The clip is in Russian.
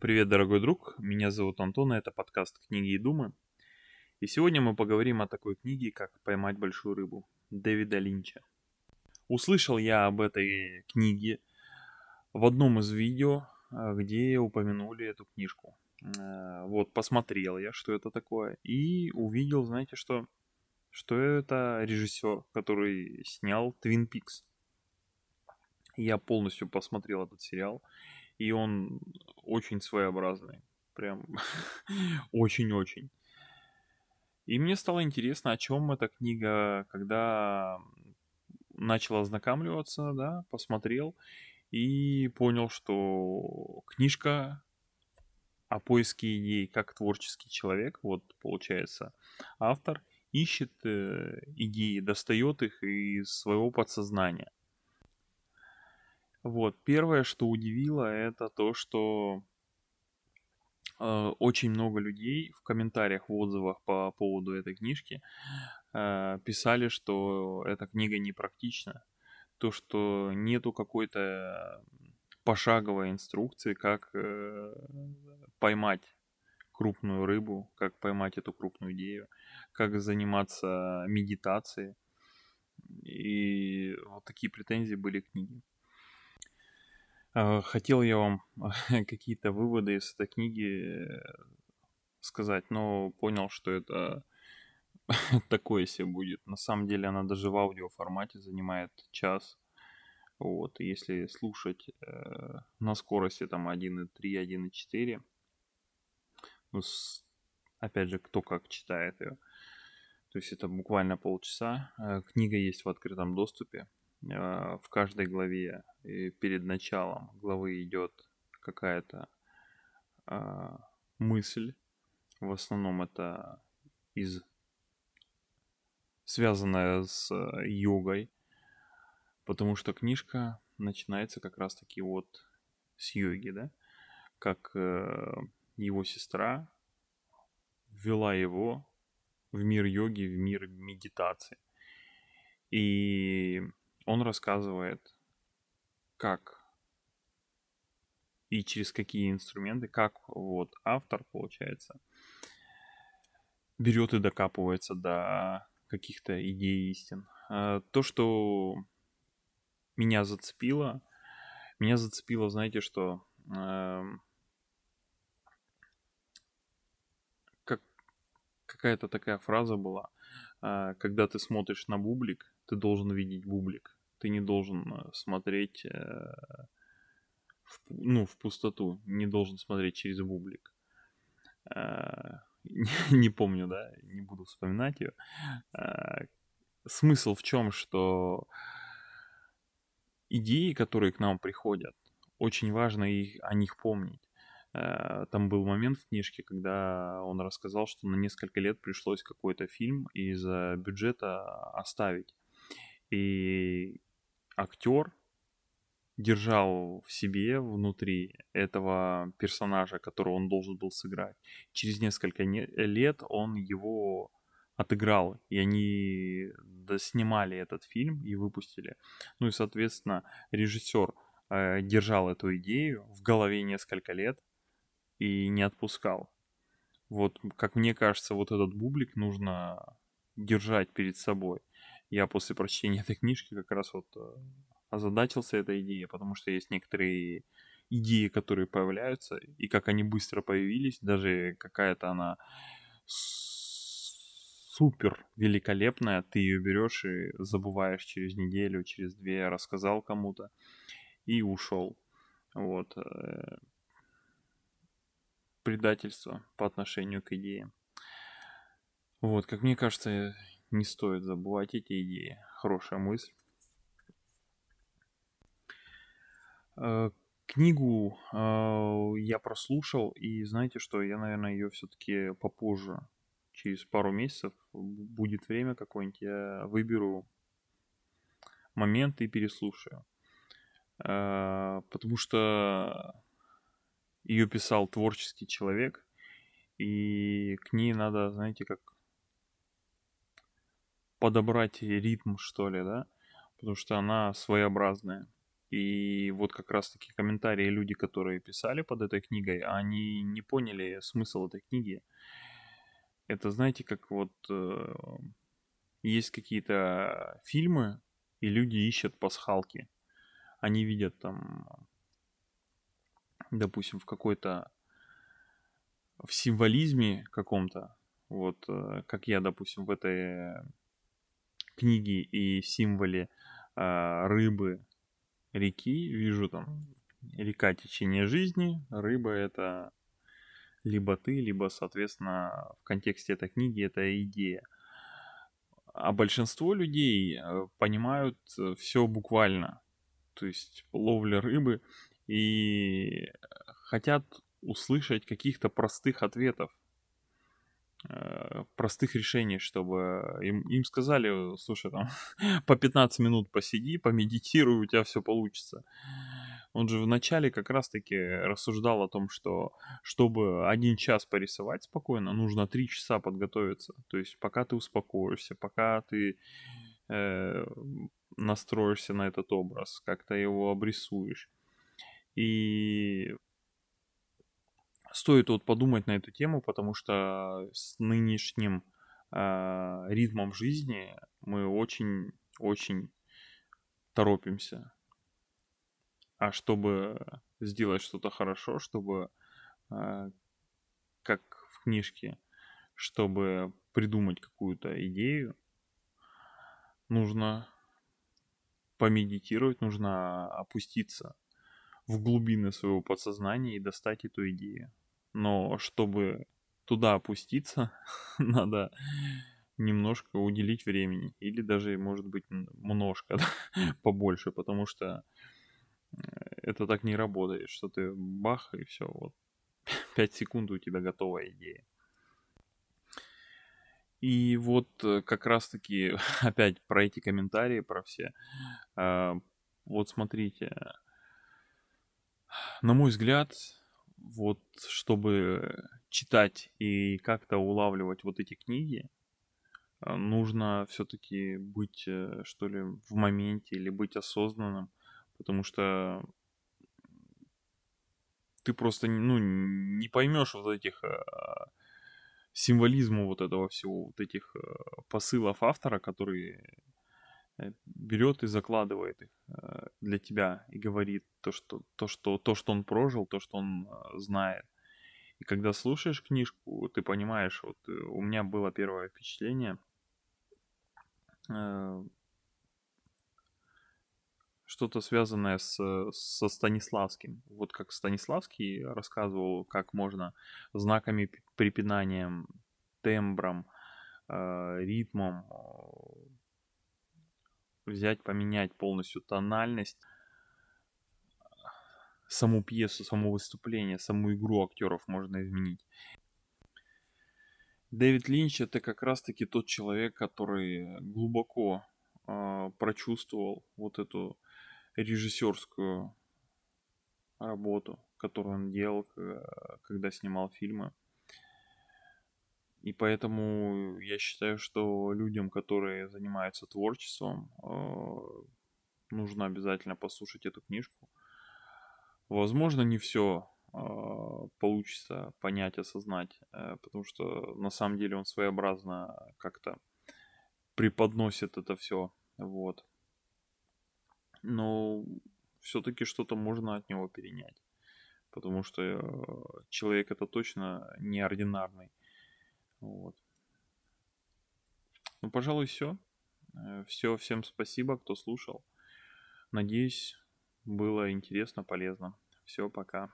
Привет, дорогой друг. Меня зовут Антон, и это подкаст «Книги и думы». И сегодня мы поговорим о такой книге, как «Поймать большую рыбу» Дэвида Линча. Услышал я об этой книге в одном из видео, э, где упомянули эту книжку. Э, вот, посмотрел я, что это такое, и увидел, знаете, что, что это режиссер, который снял Twin Peaks. Я полностью посмотрел этот сериал, и он очень своеобразный. Прям очень-очень. И мне стало интересно, о чем эта книга, когда начал ознакомливаться, да, посмотрел и понял, что книжка о поиске идей как творческий человек, вот получается, автор ищет э, идеи, достает их из своего подсознания. Вот, первое, что удивило, это то, что э, очень много людей в комментариях, в отзывах по поводу этой книжки э, писали, что эта книга непрактична. То, что нету какой-то пошаговой инструкции, как э, поймать крупную рыбу, как поймать эту крупную идею, как заниматься медитацией. И вот такие претензии были к книге. А, хотел я вам какие-то выводы из этой книги э, сказать, но понял, что это такое себе будет. На самом деле она даже в аудиоформате занимает час. Вот, если слушать э, на скорости там 1.3, 1.4, ну, с, опять же, кто как читает ее. То есть это буквально полчаса. Э, книга есть в открытом доступе. Э, в каждой главе и перед началом главы идет какая-то э, мысль. В основном это из связанная с э, йогой, потому что книжка начинается как раз таки вот с йоги, да, как э, его сестра ввела его в мир йоги, в мир медитации. И он рассказывает, как и через какие инструменты, как вот автор, получается, берет и докапывается до каких-то идей истин. А, то, что меня зацепило, меня зацепило, знаете, что эм, как какая-то такая фраза была, а, когда ты смотришь на бублик, ты должен видеть бублик ты не должен э, смотреть э, в, ну, в пустоту, не должен смотреть через бублик. Э, не помню, да, не буду вспоминать ее. Смысл в чем, что идеи, которые к нам приходят, очень важно их, о них помнить. Там был момент в книжке, когда он рассказал, что на несколько лет пришлось какой-то фильм из-за бюджета оставить. И актер держал в себе внутри этого персонажа, которого он должен был сыграть. Через несколько лет он его отыграл, и они снимали этот фильм и выпустили. Ну и, соответственно, режиссер э, держал эту идею в голове несколько лет и не отпускал. Вот, как мне кажется, вот этот бублик нужно держать перед собой я после прочтения этой книжки как раз вот э, озадачился этой идеей, потому что есть некоторые идеи, которые появляются, и как они быстро появились, даже какая-то она супер великолепная, ты ее берешь и забываешь через неделю, через две, рассказал кому-то и ушел. Вот. Э, предательство по отношению к идее. Вот, как мне кажется, не стоит забывать эти идеи. Хорошая мысль. Э, книгу э, я прослушал, и знаете что, я, наверное, ее все-таки попозже, через пару месяцев, будет время какое-нибудь, я выберу момент и переслушаю. Э, потому что ее писал творческий человек, и к ней надо, знаете, как подобрать ритм, что ли, да, потому что она своеобразная. И вот как раз-таки комментарии люди, которые писали под этой книгой, они не поняли смысл этой книги. Это, знаете, как вот э, есть какие-то фильмы, и люди ищут пасхалки. Они видят там, допустим, в какой-то в символизме каком-то, вот э, как я, допустим, в этой книге и символе э, рыбы реки вижу там река течение жизни, рыба это либо ты, либо, соответственно, в контексте этой книги это идея. А большинство людей э, понимают э, все буквально. То есть ловля рыбы и хотят услышать каких-то простых ответов, простых решений, чтобы им, им сказали, слушай, там, по 15 минут посиди, помедитируй, у тебя все получится. Он же вначале как раз-таки рассуждал о том, что чтобы один час порисовать спокойно, нужно три часа подготовиться. То есть пока ты успокоишься, пока ты э, настроишься на этот образ, как-то его обрисуешь. И стоит вот подумать на эту тему, потому что с нынешним э, ритмом жизни мы очень-очень торопимся. А чтобы сделать что-то хорошо, чтобы, э, как в книжке, чтобы придумать какую-то идею, нужно помедитировать, нужно опуститься в глубины своего подсознания и достать эту идею. Но чтобы туда опуститься, надо немножко уделить времени. Или даже, может быть, немножко побольше, потому что э, это так не работает, что ты бах, и все, вот 5 секунд у тебя готовая идея. И вот э, как раз-таки опять про эти комментарии, про все. А, вот смотрите, на мой взгляд, вот чтобы читать и как-то улавливать вот эти книги, а, нужно все-таки быть, э, что ли, в моменте или быть осознанным, потому что ты просто, ну, не поймешь вот этих а, символизму вот этого всего, вот этих э, посылов автора, который э, берет и закладывает их э, для тебя и говорит то, что, то, что, то, что он прожил, то, что он знает. И когда слушаешь книжку, ты понимаешь, вот у меня было первое впечатление, что-то связанное с, со Станиславским. Вот как Станиславский рассказывал, как можно знаками препинанием, тембром, э, ритмом э, взять, поменять полностью тональность, саму пьесу, само выступление, саму игру актеров можно изменить. Дэвид Линч это как раз-таки тот человек, который глубоко э, прочувствовал вот эту режиссерскую работу, которую он делал, когда снимал фильмы. И поэтому я считаю, что людям, которые занимаются творчеством, э, нужно обязательно послушать эту книжку. Возможно, не все э, получится понять, осознать, э, потому что на самом деле он своеобразно как-то преподносит это все. Вот но все-таки что-то можно от него перенять. Потому что человек это точно неординарный. Вот. Ну, пожалуй, все. Э, все, всем спасибо, кто слушал. Надеюсь, было интересно, полезно. Все, пока.